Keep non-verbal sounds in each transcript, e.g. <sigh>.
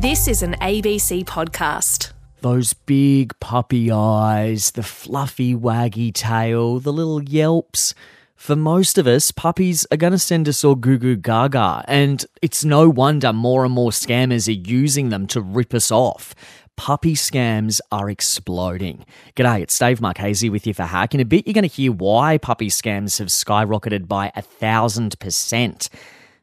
This is an ABC podcast. Those big puppy eyes, the fluffy waggy tail, the little yelps. For most of us, puppies are going to send us all goo goo gaga, and it's no wonder more and more scammers are using them to rip us off. Puppy scams are exploding. G'day, it's Dave Marchese with you for Hack. In a bit, you're going to hear why puppy scams have skyrocketed by a thousand percent.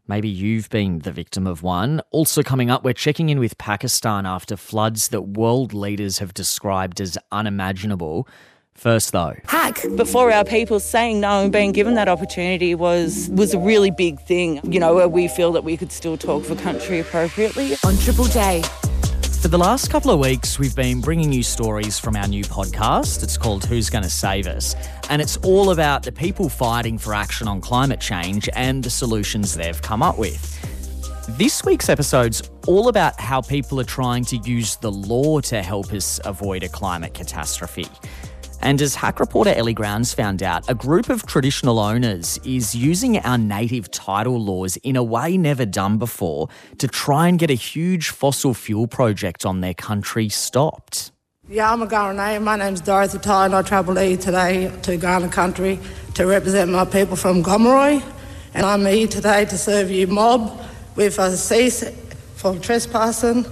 Maybe you've been the victim of one. Also, coming up, we're checking in with Pakistan after floods that world leaders have described as unimaginable. First, though, hack. But for our people, saying no and being given that opportunity was was a really big thing. You know, where we feel that we could still talk for country appropriately. On Triple J, for the last couple of weeks, we've been bringing you stories from our new podcast. It's called Who's Going to Save Us? And it's all about the people fighting for action on climate change and the solutions they've come up with. This week's episode's all about how people are trying to use the law to help us avoid a climate catastrophe. And as hack reporter Ellie Grounds found out, a group of traditional owners is using our native title laws in a way never done before to try and get a huge fossil fuel project on their country stopped. Yeah, I'm a Ghana. My name's Dorothy Ty, I travel here today to Kaurna country to represent my people from Gomeroi. And I'm here today to serve you mob with a cease for trespassing,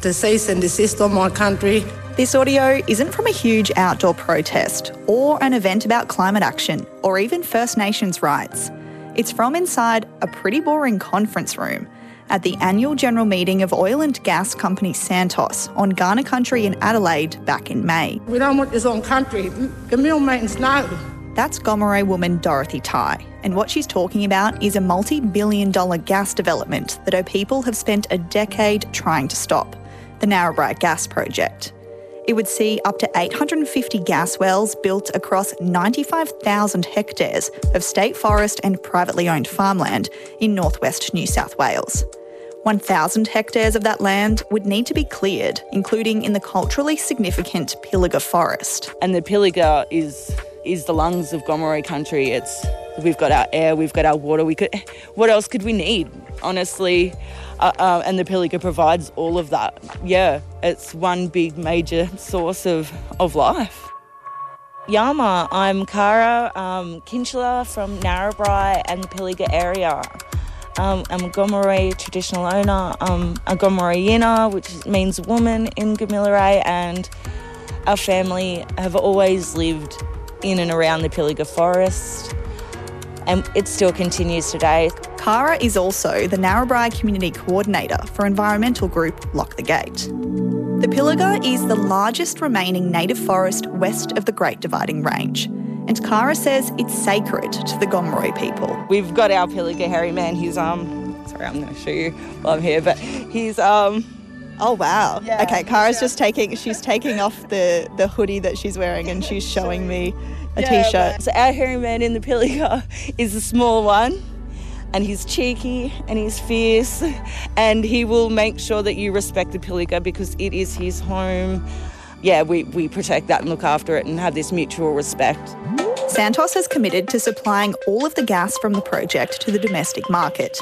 to cease and desist on my country this audio isn't from a huge outdoor protest or an event about climate action or even First Nations rights. It's from inside a pretty boring conference room at the annual general meeting of oil and gas company Santos on Kaurna country in Adelaide back in May. We don't want this on country. The mill maintenance now. That's Gomeroi woman Dorothy Ty, and what she's talking about is a multi billion dollar gas development that her people have spent a decade trying to stop the Narrabri uh, Gas Project. It would see up to 850 gas wells built across 95,000 hectares of state forest and privately owned farmland in northwest New South Wales. 1,000 hectares of that land would need to be cleared, including in the culturally significant Pilliga Forest. And the Pilliga is is the lungs of Gomeroi country. It's we've got our air, we've got our water. We could, what else could we need? Honestly, uh, uh, and the Pilliga provides all of that. Yeah, it's one big major source of, of life. Yama, I'm Kara um, Kinchler from Narrabri and the Pilliga area. Um, I'm a Gomeroi traditional owner. I'm a Gomeroi which means woman in Gamilaroi, and our family have always lived in and around the Pilliga Forest, and it still continues today. Kara is also the Narrabri Community Coordinator for environmental group Lock the Gate. The Pilliga is the largest remaining native forest west of the Great Dividing Range. And Kara says it's sacred to the Gomeroi people. We've got our Pilliga hairy man. He's um sorry, I'm going to show you while I'm here, but he's um Oh wow. Yeah, okay, Kara's yeah. just taking she's taking off the the hoodie that she's wearing and she's showing me a yeah, shirt So our hairy man in the Pilliga is the small one and he's cheeky and he's fierce and he will make sure that you respect the Pilliga because it is his home. Yeah, we, we protect that and look after it and have this mutual respect. Santos has committed to supplying all of the gas from the project to the domestic market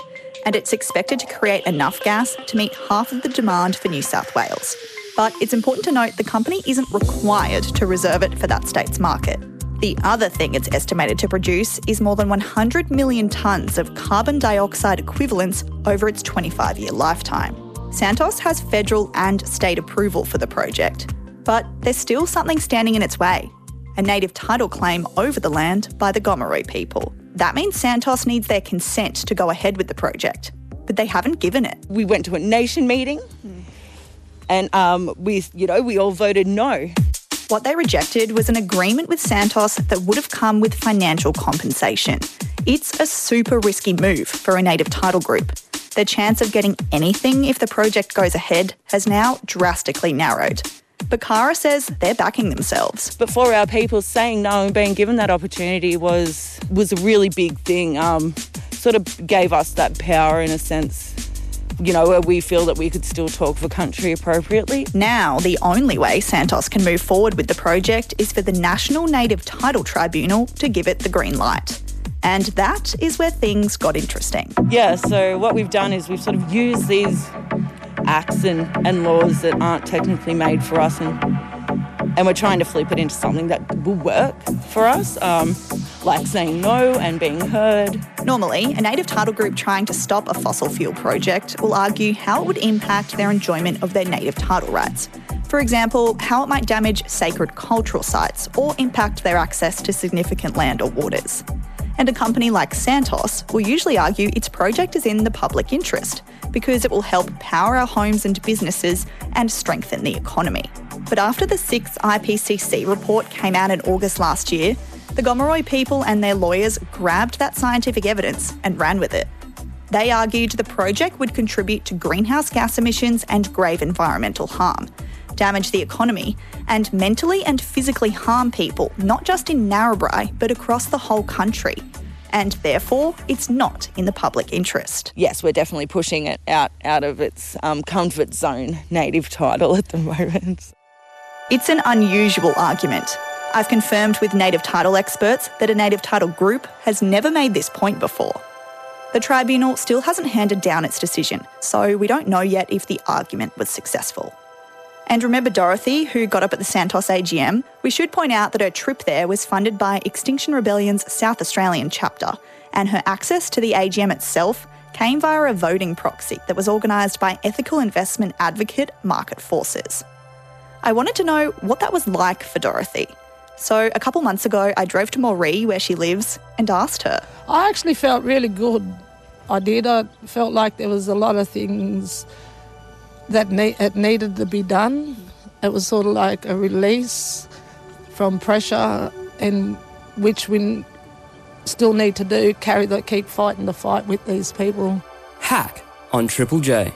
and it's expected to create enough gas to meet half of the demand for New South Wales. But it's important to note the company isn't required to reserve it for that state's market. The other thing it's estimated to produce is more than 100 million tonnes of carbon dioxide equivalents over its 25 year lifetime. Santos has federal and state approval for the project, but there's still something standing in its way a native title claim over the land by the Gomeroi people. That means Santos needs their consent to go ahead with the project, but they haven't given it. We went to a nation meeting and um, we, you know, we all voted no. What they rejected was an agreement with Santos that would have come with financial compensation. It's a super risky move for a native title group. The chance of getting anything if the project goes ahead has now drastically narrowed. But Kara says they're backing themselves. But for our people, saying no and being given that opportunity was was a really big thing. Um, sort of gave us that power in a sense. You know, where we feel that we could still talk for country appropriately. Now, the only way Santos can move forward with the project is for the National Native Title Tribunal to give it the green light. And that is where things got interesting. Yeah, so what we've done is we've sort of used these acts and, and laws that aren't technically made for us and and we're trying to flip it into something that will work for us, um, like saying no and being heard. Normally, a native title group trying to stop a fossil fuel project will argue how it would impact their enjoyment of their native title rights. For example, how it might damage sacred cultural sites or impact their access to significant land or waters. And a company like Santos will usually argue its project is in the public interest because it will help power our homes and businesses and strengthen the economy. But after the sixth IPCC report came out in August last year, the Gomeroi people and their lawyers grabbed that scientific evidence and ran with it. They argued the project would contribute to greenhouse gas emissions and grave environmental harm, damage the economy, and mentally and physically harm people, not just in Narrabri, but across the whole country. And therefore, it's not in the public interest. Yes, we're definitely pushing it out, out of its um, comfort zone native title at the <laughs> moment. It's an unusual argument. I've confirmed with native title experts that a native title group has never made this point before. The tribunal still hasn't handed down its decision, so we don't know yet if the argument was successful. And remember Dorothy, who got up at the Santos AGM? We should point out that her trip there was funded by Extinction Rebellion's South Australian chapter, and her access to the AGM itself came via a voting proxy that was organised by ethical investment advocate Market Forces. I wanted to know what that was like for Dorothy. So a couple months ago, I drove to Moree, where she lives, and asked her. I actually felt really good. I did. I felt like there was a lot of things that ne- it needed to be done. It was sort of like a release from pressure, in which we still need to do. Carry the keep fighting the fight with these people. Hack on Triple J.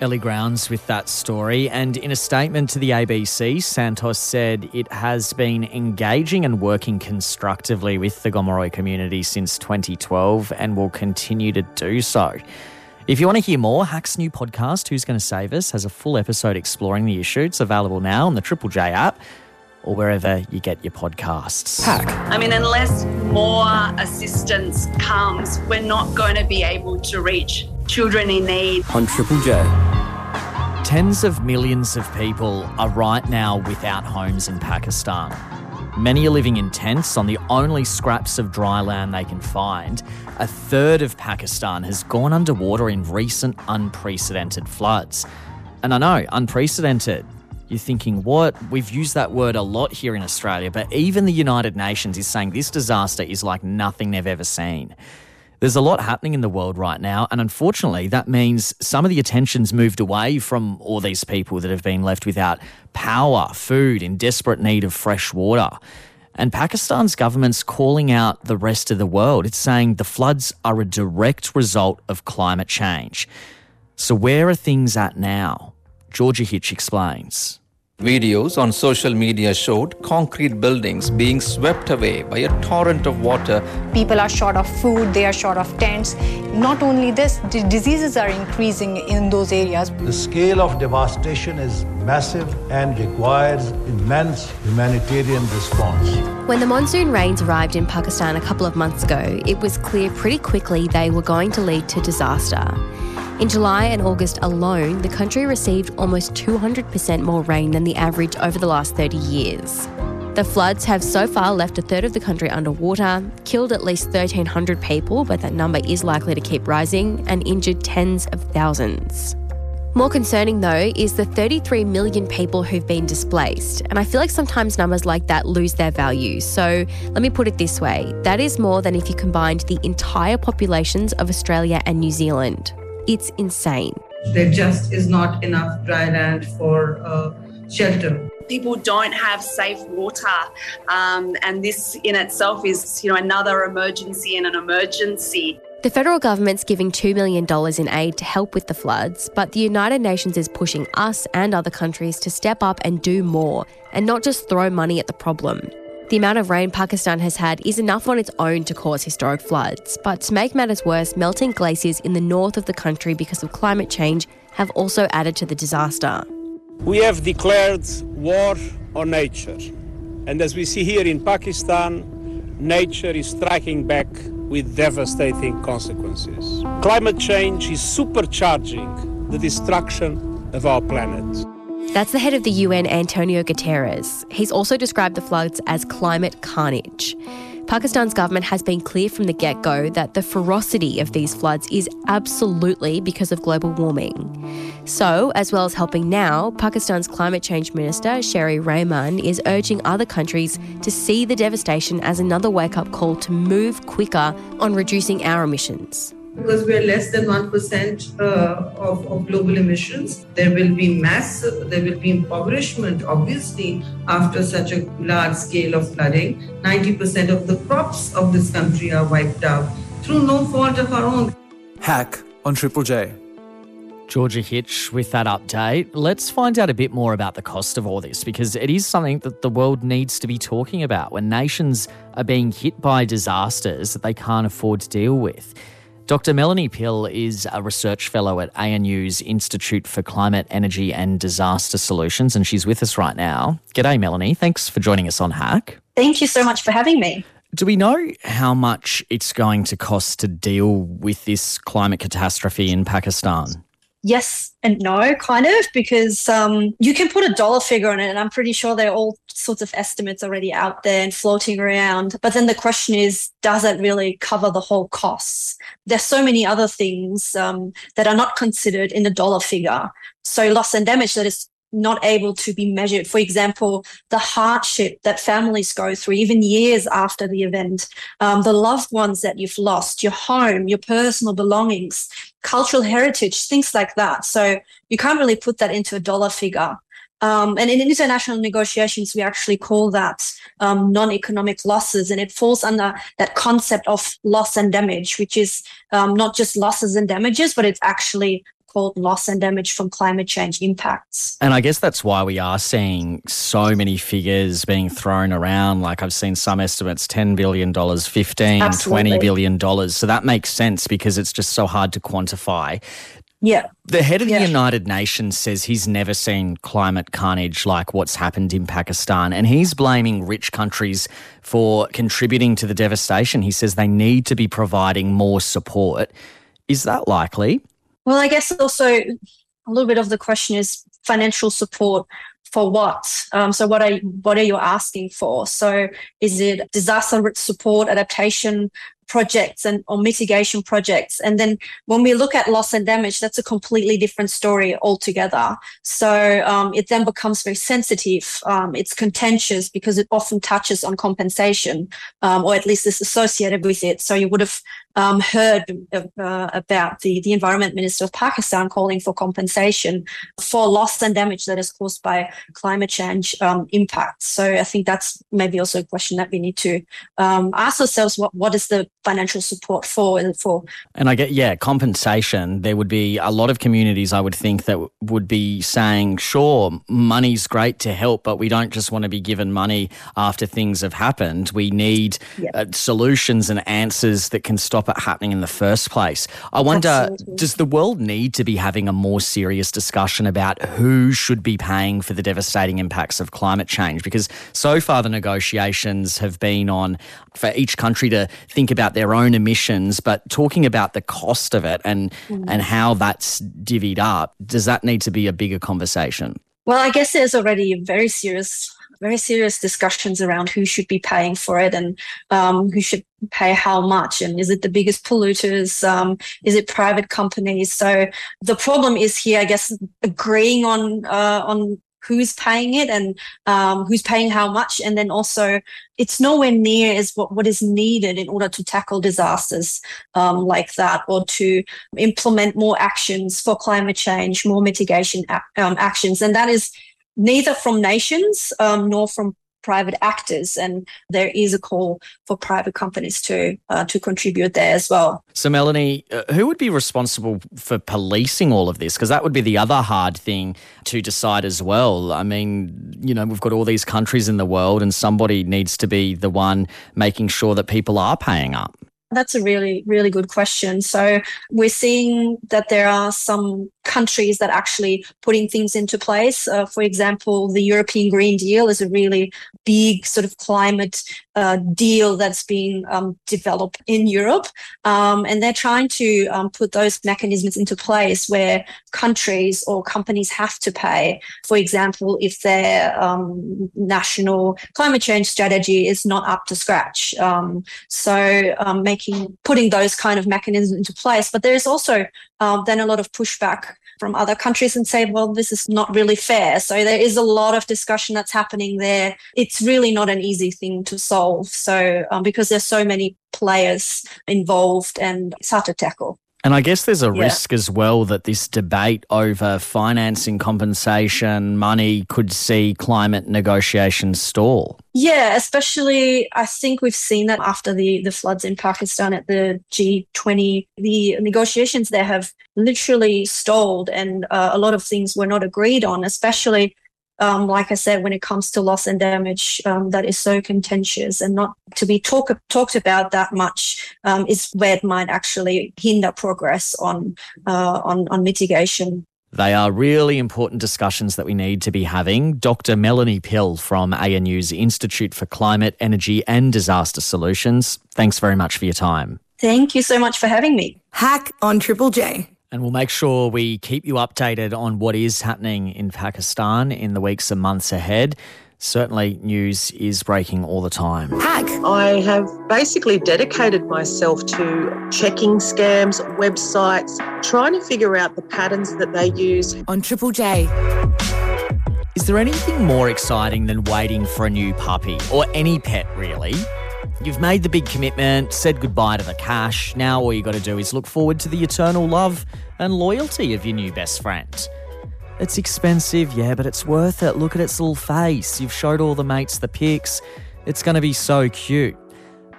Ellie Grounds with that story. And in a statement to the ABC, Santos said it has been engaging and working constructively with the Gomeroi community since 2012 and will continue to do so. If you want to hear more, Hack's new podcast, Who's Going to Save Us, has a full episode exploring the issue. It's available now on the Triple J app or wherever you get your podcasts. Hack. I mean, unless more assistance comes, we're not going to be able to reach children in need. On Triple J. Tens of millions of people are right now without homes in Pakistan. Many are living in tents on the only scraps of dry land they can find. A third of Pakistan has gone underwater in recent unprecedented floods. And I know, unprecedented. You're thinking, what? We've used that word a lot here in Australia, but even the United Nations is saying this disaster is like nothing they've ever seen. There's a lot happening in the world right now, and unfortunately, that means some of the attention's moved away from all these people that have been left without power, food, in desperate need of fresh water. And Pakistan's government's calling out the rest of the world. It's saying the floods are a direct result of climate change. So, where are things at now? Georgia Hitch explains. Videos on social media showed concrete buildings being swept away by a torrent of water. People are short of food, they are short of tents. Not only this, the diseases are increasing in those areas. The scale of devastation is massive and requires immense humanitarian response. When the monsoon rains arrived in Pakistan a couple of months ago, it was clear pretty quickly they were going to lead to disaster. In July and August alone, the country received almost 200% more rain than the average over the last 30 years. The floods have so far left a third of the country underwater, killed at least 1,300 people, but that number is likely to keep rising, and injured tens of thousands. More concerning, though, is the 33 million people who've been displaced. And I feel like sometimes numbers like that lose their value. So let me put it this way that is more than if you combined the entire populations of Australia and New Zealand. It's insane. There just is not enough dry land for uh, shelter. People don't have safe water, um, and this in itself is, you know, another emergency and an emergency. The federal government's giving $2 million in aid to help with the floods, but the United Nations is pushing us and other countries to step up and do more, and not just throw money at the problem. The amount of rain Pakistan has had is enough on its own to cause historic floods, but to make matters worse, melting glaciers in the north of the country because of climate change have also added to the disaster. We have declared war on nature, and as we see here in Pakistan, nature is striking back with devastating consequences. Climate change is supercharging the destruction of our planet. That's the head of the UN, Antonio Guterres. He's also described the floods as climate carnage. Pakistan's government has been clear from the get go that the ferocity of these floods is absolutely because of global warming. So, as well as helping now, Pakistan's climate change minister, Sherry Rehman, is urging other countries to see the devastation as another wake up call to move quicker on reducing our emissions because we are less than 1% uh, of, of global emissions. There will be massive, there will be impoverishment, obviously, after such a large scale of flooding. 90% of the crops of this country are wiped out through no fault of our own. Hack on Triple J. Georgia Hitch with that update. Let's find out a bit more about the cost of all this because it is something that the world needs to be talking about when nations are being hit by disasters that they can't afford to deal with. Dr. Melanie Pill is a research fellow at ANU's Institute for Climate, Energy and Disaster Solutions, and she's with us right now. G'day, Melanie. Thanks for joining us on Hack. Thank you so much for having me. Do we know how much it's going to cost to deal with this climate catastrophe in Pakistan? Yes and no, kind of, because um, you can put a dollar figure on it, and I'm pretty sure there are all sorts of estimates already out there and floating around. But then the question is, does it really cover the whole costs? There's so many other things um, that are not considered in the dollar figure. So loss and damage that is not able to be measured. For example, the hardship that families go through, even years after the event, um, the loved ones that you've lost, your home, your personal belongings, cultural heritage, things like that. So you can't really put that into a dollar figure. Um, and in international negotiations, we actually call that um, non-economic losses, and it falls under that concept of loss and damage, which is um, not just losses and damages, but it's actually called loss and damage from climate change impacts. And I guess that's why we are seeing so many figures being thrown around. Like I've seen some estimates $10 billion, 15, Absolutely. $20 billion. So that makes sense because it's just so hard to quantify. Yeah. The head of Yeah. the United Nations says he's never seen climate carnage like what's happened in Pakistan, and he's blaming rich countries for contributing to the devastation. He says they need to be providing more support. Is that likely? Well, I guess also a little bit of the question is financial support for what? Um, so what are what are you asking for? So is it disaster support, adaptation projects, and or mitigation projects? And then when we look at loss and damage, that's a completely different story altogether. So um, it then becomes very sensitive. Um, it's contentious because it often touches on compensation, um, or at least is associated with it. So you would have um, heard uh, about the, the Environment Minister of Pakistan calling for compensation for loss and damage that is caused by climate change um, impacts. So I think that's maybe also a question that we need to um, ask ourselves: what what is the financial support for? And for And I get, yeah, compensation. There would be a lot of communities, I would think, that w- would be saying, sure, money's great to help, but we don't just want to be given money after things have happened. We need uh, solutions and answers that can stop it happening in the first place. I wonder, Absolutely. does the world need to be having a more serious discussion about who should be paying for the devastating impacts of climate change? Because so far, the negotiations have been on for each country to think about their own emissions, but talking about the cost of it and Mm. and how that's divvied up, does that need to be a bigger conversation? Well, I guess there's already very serious, very serious discussions around who should be paying for it and um, who should pay how much, and is it the biggest polluters? Um, is it private companies? So the problem is here, I guess, agreeing on uh, on who's paying it and um, who's paying how much, and then also it's nowhere near as what, what is needed in order to tackle disasters um, like that or to implement more actions for climate change, more mitigation ac- um, actions. And that is neither from nations um, nor from private actors. And there is a call for private companies to uh, to contribute there as well. So, Melanie, uh, who would be responsible for policing all of this? Because that would be the other hard thing to decide as well. I mean, you know, we've got all these countries in the world, and somebody needs to be the one making sure that people are paying up. That's a really, really good question. So we're seeing that there are some countries that actually putting things into place. Uh, for example, the European Green Deal is a really big sort of climate uh, deal that's being um, developed in Europe. Um, and they're trying to um, put those mechanisms into place where countries or companies have to pay. For example, if their um, national climate change strategy is not up to scratch. Um, so um, making putting those kind of mechanisms into place. But there's also then a lot of pushback from other countries and say, well, this is not really fair. So there is a lot of discussion that's happening there. It's really not an easy thing to solve. So um, because there's so many players involved and it's hard to tackle. And I guess there's a Yeah. risk as well that this debate over financing compensation money could see climate negotiations stall. Yeah, especially I think we've seen that after the, the floods in Pakistan at the G20, the negotiations there have literally stalled and uh, a lot of things were not agreed on, especially um, like I said, when it comes to loss and damage, um, that is so contentious and not to be talk, talked about that much um, is where it might actually hinder progress on uh, on, on mitigation. They are really important discussions that we need to be having. Dr. Melanie Pill from ANU's Institute for Climate, Energy and Disaster Solutions, thanks very much for your time. Thank you so much for having me. Hack on Triple J. And we'll make sure we keep you updated on what is happening in Pakistan in the weeks and months ahead. Certainly, news is breaking all the time. Hack. I have basically dedicated myself to checking scams, websites, trying to figure out the patterns that they use. On Triple J. Is there anything more exciting than waiting for a new puppy or any pet, really? You've made the big commitment, said goodbye to the cash. Now all you got to do is look forward to the eternal love and loyalty of your new best friend. It's expensive, yeah, but it's worth it. Look at its little face. You've showed all the mates the pics. It's going to be so cute.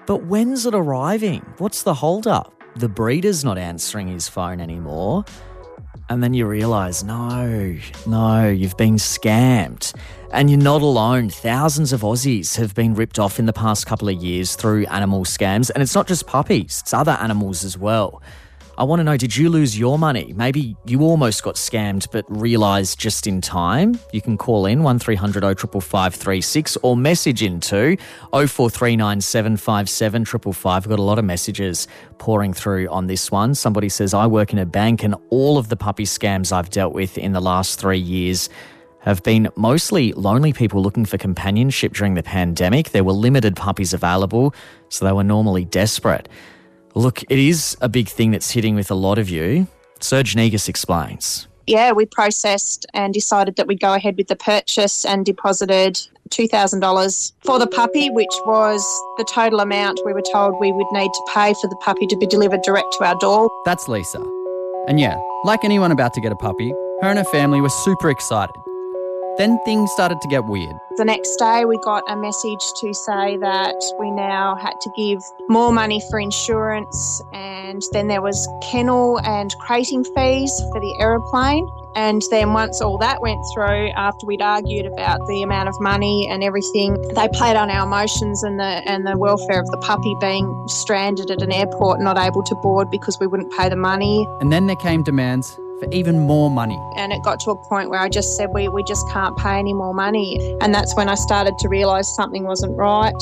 But when's it arriving? What's the holdup? The breeder's not answering his phone anymore. And then you realize, no, no, you've been scammed. And you're not alone. Thousands of Aussies have been ripped off in the past couple of years through animal scams. And it's not just puppies, it's other animals as well. I want to know did you lose your money? Maybe you almost got scammed but realised just in time. You can call in 1300 055536 or message into 0439 I've got a lot of messages pouring through on this one. Somebody says, I work in a bank and all of the puppy scams I've dealt with in the last three years have been mostly lonely people looking for companionship during the pandemic. There were limited puppies available, so they were normally desperate. Look, it is a big thing that's hitting with a lot of you. Serge Negus explains. yeah, we processed and decided that we'd go ahead with the purchase and deposited $2,000 for the puppy, which was the total amount we were told we would need to pay for the puppy to be delivered direct to our door. That's Lisa. And yeah, like anyone about to get a puppy, her and her family were super excited. Then things started to get weird. The next day, we got a message to say that we now had to give more money for insurance, and then there was kennel and crating fees for the aeroplane. And then once all that went through, after we'd argued about the amount of money and everything, they played on our emotions and the and the welfare of the puppy being stranded at an airport, not able to board because we wouldn't pay the money. And then there came demands for even more money. And it got to a point where I just said, we, we just can't pay any more money. And that's when I started to realise something wasn't right.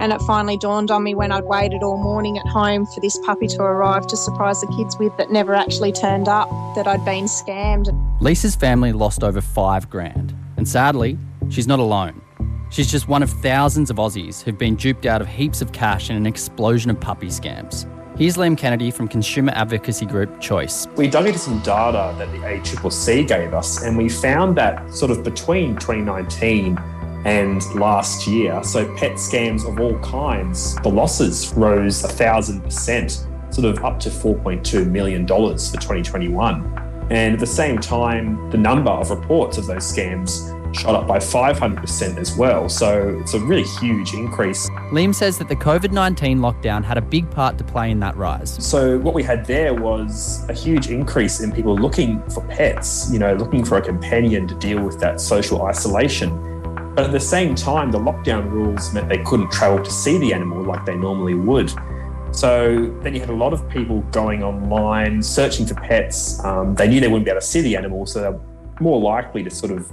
And it finally dawned on me when I'd waited all morning at home for this puppy to arrive to surprise the kids with that never actually turned up, that I'd been scammed. Lisa's family lost over five grand. And sadly, she's not alone. She's just one of thousands of Aussies who've been duped out of heaps of cash in an explosion of puppy scams. Here's Liam Kennedy from consumer advocacy group Choice. We dug into some data that the ACCC gave us, and we found that sort of between 2019 and last year, so pet scams of all kinds, the losses rose a thousand percent, sort of up to $4.2 million for 2021. And at the same time, the number of reports of those scams shot up by 500% as well. So it's a really huge increase. Liam says that the COVID 19 lockdown had a big part to play in that rise. So what we had there was a huge increase in people looking for pets, you know, looking for a companion to deal with that social isolation. But at the same time, the lockdown rules meant they couldn't travel to see the animal like they normally would. So then you had a lot of people going online, searching for pets. Um, they knew they wouldn't be able to see the animal, so they're more likely to sort of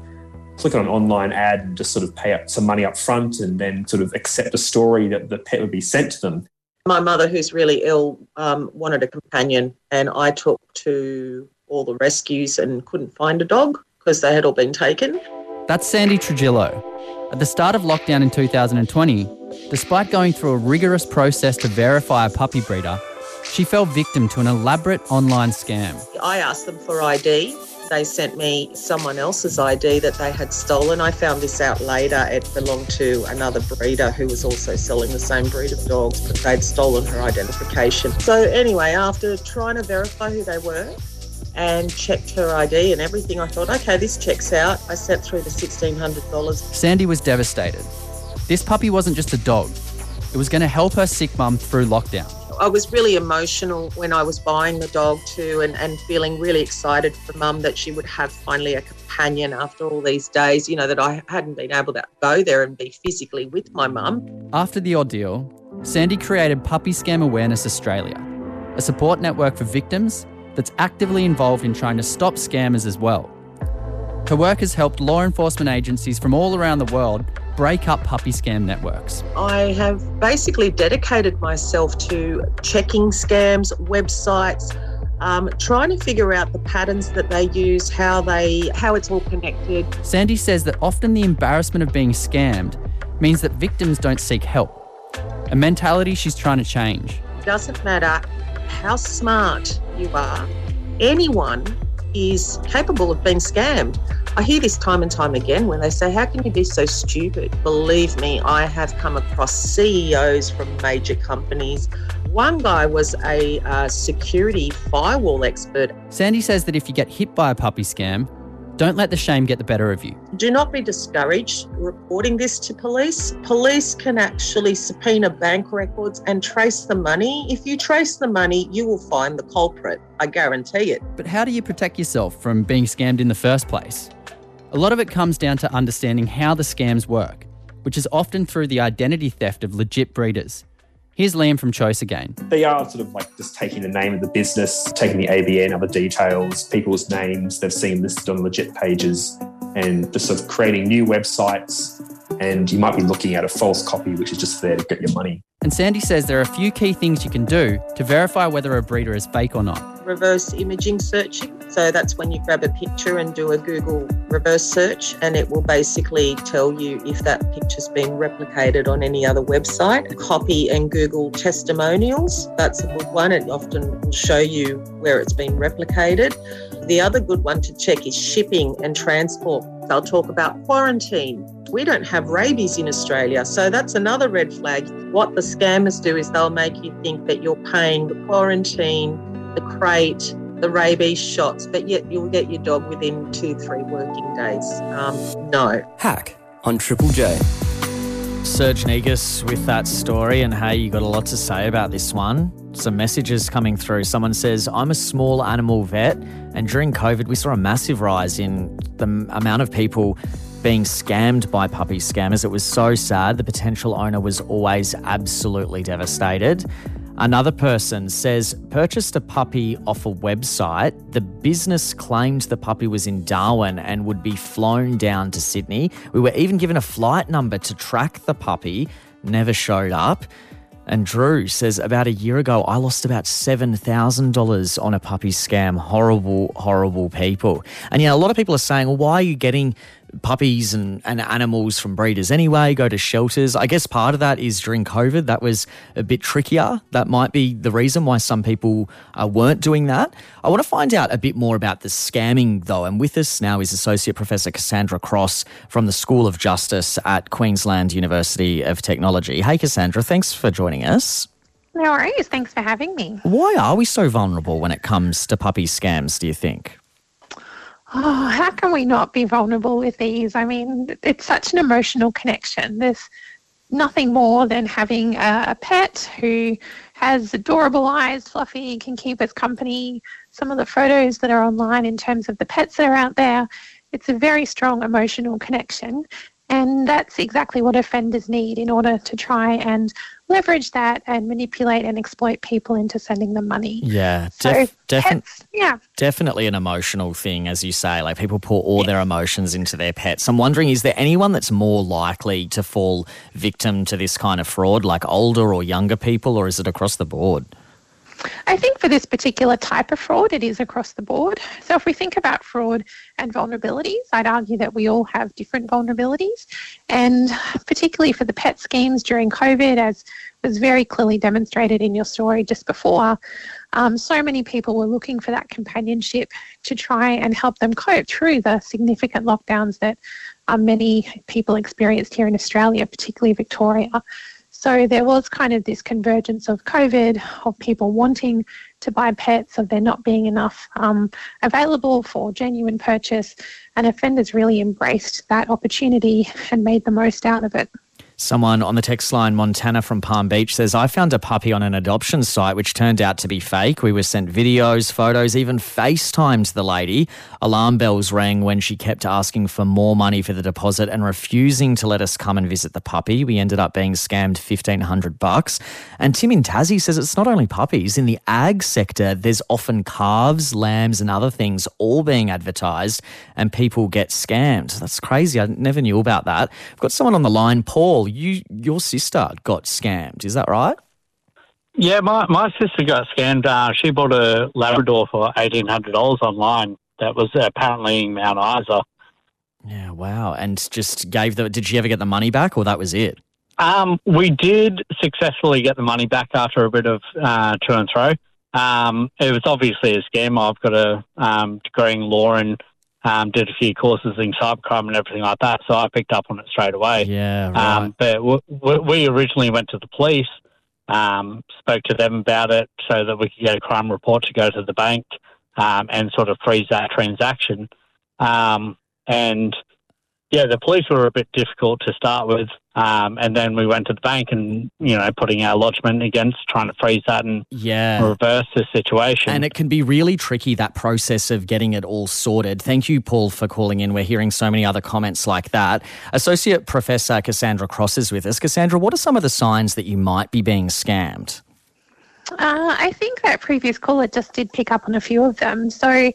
click on an online ad and just sort of pay up some money up front and then sort of accept a story that the pet would be sent to them. My mother, who's really ill, um, wanted a companion, and I took to all the rescues and couldn't find a dog because they had all been taken. That's Sandy Trujillo. At the start of lockdown in 2020, despite going through a rigorous process to verify a puppy breeder, she fell victim to an elaborate online scam. I asked them for ID. They sent me someone else's ID that they had stolen. I found this out later. It belonged to another breeder who was also selling the same breed of dogs, but they'd stolen her identification. So, anyway, after trying to verify who they were, and checked her ID and everything. I thought, okay, this checks out. I sent through the $1,600. Sandy was devastated. This puppy wasn't just a dog, it was going to help her sick mum through lockdown. I was really emotional when I was buying the dog too and, and feeling really excited for mum that she would have finally a companion after all these days, you know, that I hadn't been able to go there and be physically with my mum. After the ordeal, Sandy created Puppy Scam Awareness Australia, a support network for victims that's actively involved in trying to stop scammers as well. Her work has helped law enforcement agencies from all around the world break up puppy scam networks. I have basically dedicated myself to checking scams, websites, um, trying to figure out the patterns that they use, how they, how it's all connected. Sandy says that often the embarrassment of being scammed means that victims don't seek help, a mentality she's trying to change. It doesn't matter how smart you are, anyone is capable of being scammed. I hear this time and time again when they say, How can you be so stupid? Believe me, I have come across CEOs from major companies. One guy was a uh, security firewall expert. Sandy says that if you get hit by a puppy scam, don't let the shame get the better of you. Do not be discouraged reporting this to police. Police can actually subpoena bank records and trace the money. If you trace the money, you will find the culprit. I guarantee it. But how do you protect yourself from being scammed in the first place? A lot of it comes down to understanding how the scams work, which is often through the identity theft of legit breeders. Here's Liam from Choice again. They are sort of like just taking the name of the business, taking the ABN, other details, people's names they've seen listed on legit pages, and just sort of creating new websites. And you might be looking at a false copy, which is just there to get your money. And Sandy says there are a few key things you can do to verify whether a breeder is fake or not reverse imaging searching. So that's when you grab a picture and do a Google reverse search, and it will basically tell you if that picture's been replicated on any other website. Copy and Google testimonials. That's a good one. It often will show you where it's been replicated. The other good one to check is shipping and transport. They'll talk about quarantine. We don't have rabies in Australia, so that's another red flag. What the scammers do is they'll make you think that you're paying the quarantine the crate, the rabies shots, but yet you'll get your dog within two, three working days. Um, no. Hack on Triple J. Serge Negus with that story, and hey, you got a lot to say about this one. Some messages coming through. Someone says, I'm a small animal vet, and during COVID, we saw a massive rise in the amount of people being scammed by puppy scammers. It was so sad. The potential owner was always absolutely devastated. Another person says purchased a puppy off a website. The business claimed the puppy was in Darwin and would be flown down to Sydney. We were even given a flight number to track the puppy, never showed up. And Drew says about a year ago, I lost about $7,000 on a puppy scam. Horrible, horrible people. And yeah, a lot of people are saying, well, why are you getting puppies and, and animals from breeders anyway, go to shelters. I guess part of that is during COVID, that was a bit trickier. That might be the reason why some people uh, weren't doing that. I want to find out a bit more about the scamming, though. And with us now is Associate Professor Cassandra Cross from the School of Justice at Queensland University of Technology. Hey, Cassandra, thanks for joining us. No worries. Thanks for having me. Why are we so vulnerable when it comes to puppy scams, do you think? Oh, how can we not be vulnerable with these? I mean, it's such an emotional connection. There's nothing more than having a, a pet who has adorable eyes, fluffy, can keep us company. Some of the photos that are online in terms of the pets that are out there, it's a very strong emotional connection. And that's exactly what offenders need in order to try and leverage that and manipulate and exploit people into sending them money. Yeah, So def- yeah. definitely an emotional thing, as you say. Like people pour all their emotions into their pets. I'm wondering, is there anyone that's more likely to fall victim to this kind of fraud, like older or younger people, or is it across the board? I think for this particular type of fraud, it is across the board. So if we think about fraud and vulnerabilities, I'd argue that we all have different vulnerabilities. And particularly for the pet schemes during COVID, as was very clearly demonstrated in your story just before, um, so many people were looking for that companionship to try and help them cope through the significant lockdowns that um, many people experienced here in Australia, particularly Victoria. So there was kind of this convergence of COVID, of people wanting to buy pets, of there not being enough um, available for genuine purchase, and offenders really embraced that opportunity and made the most out of it. Someone on the text line, Montana from Palm Beach, says, I found a puppy on an adoption site which turned out to be fake. We were sent videos, photos, even FaceTimed the lady. Alarm bells rang when she kept asking for more money for the deposit and refusing to let us come and visit the puppy. We ended up being scammed 1500 bucks. And Tim in Tassie says it's not only puppies. In the ag sector, there's often calves, lambs, and other things all being advertised, and people get scammed. That's crazy. I never knew about that. I've got someone on the line, Paul. You, your sister got scammed. Is that right? Yeah, my, my sister got scammed. Uh, she bought a Labrador for eighteen hundred dollars online. That was apparently in Mount Isa. Yeah, wow. And just gave the. Did she ever get the money back, or that was it? Um, we did successfully get the money back after a bit of uh, to and fro. Um, it was obviously a scam. I've got a um, degree in law and um, did a few courses in cybercrime and everything like that, so I picked up on it straight away. Yeah, right. Um, but w- w- we originally went to the police, um, spoke to them about it so that we could get a crime report to go to the bank um, and sort of freeze that transaction. Um, and yeah, the police were a bit difficult to start with. Um, and then we went to the bank and, you know, putting our lodgement against trying to freeze that and Yeah. reverse the situation. And it can be really tricky, that process of getting it all sorted. Thank you, Paul, for calling in. We're hearing so many other comments like that. Associate Professor Cassandra Cross is with us. Cassandra, what are some of the signs that you might be being scammed? Uh, I think that previous caller just did pick up on a few of them. So,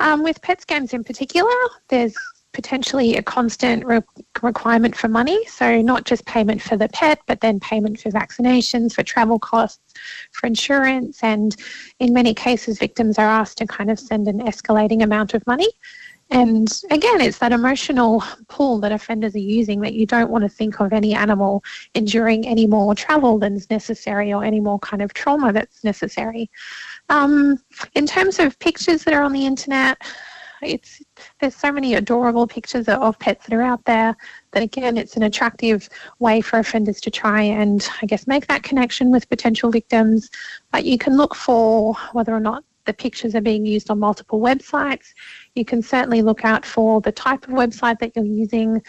um, with pet scams in particular, there's potentially a constant re- requirement for money. So, not just payment for the pet, but then payment for vaccinations, for travel costs, for insurance. And in many cases, victims are asked to kind of send an escalating amount of money. And again, it's that emotional pull that offenders are using that you don't want to think of any animal enduring any more travel than's necessary or any more kind of trauma that's necessary. Um, in terms of pictures that are on the internet, it's there's so many adorable pictures of- pets that are out there that again it's an attractive way for offenders to try and I guess make that connection with potential victims. But you can look for whether or not the pictures are being used on multiple websites. You can certainly look out for the type of website that you're using,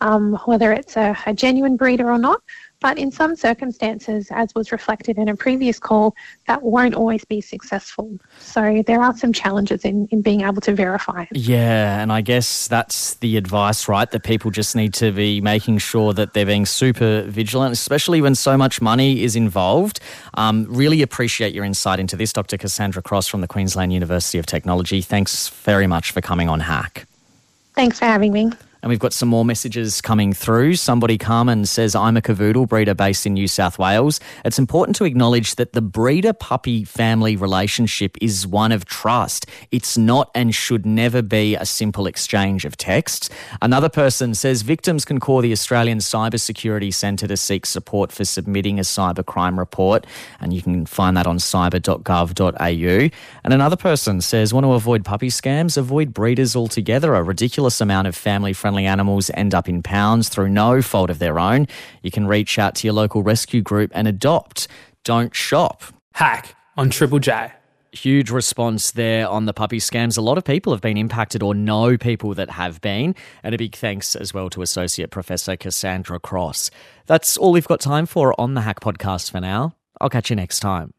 um, whether it's a, a genuine breeder or not. But in some circumstances, as was reflected in a previous call, that won't always be successful. So there are some challenges in, in being able to verify. Yeah, and I guess that's the advice, right? That people just need to be making sure that they're being super vigilant, especially when so much money is involved. Um, really appreciate your insight into this, Dr. Cassandra Cross from the Queensland University of Technology. Thanks very much for coming on Hack. Thanks for having me. And we've got some more messages coming through. Somebody, Carmen, says, I'm a cavoodle breeder based in New South Wales. It's important to acknowledge that the breeder puppy family relationship is one of trust. It's not and should never be a simple exchange of texts. Another person says, victims can call the Australian Cybersecurity Centre to seek support for submitting a cybercrime report. And you can find that on cyber.gov.au. And another person says, want to avoid puppy scams? Avoid breeders altogether. A ridiculous amount of family friendly animals end up in pounds through no fault of their own. You can reach out to your local rescue group and adopt. Don't shop. Hack on Triple J. Huge response there on the puppy scams. A lot of people have been impacted or know people that have been. And a big thanks as well to Associate Professor Cassandra Cross. That's all we've got time for on the Hack Podcast for now. I'll catch you next time.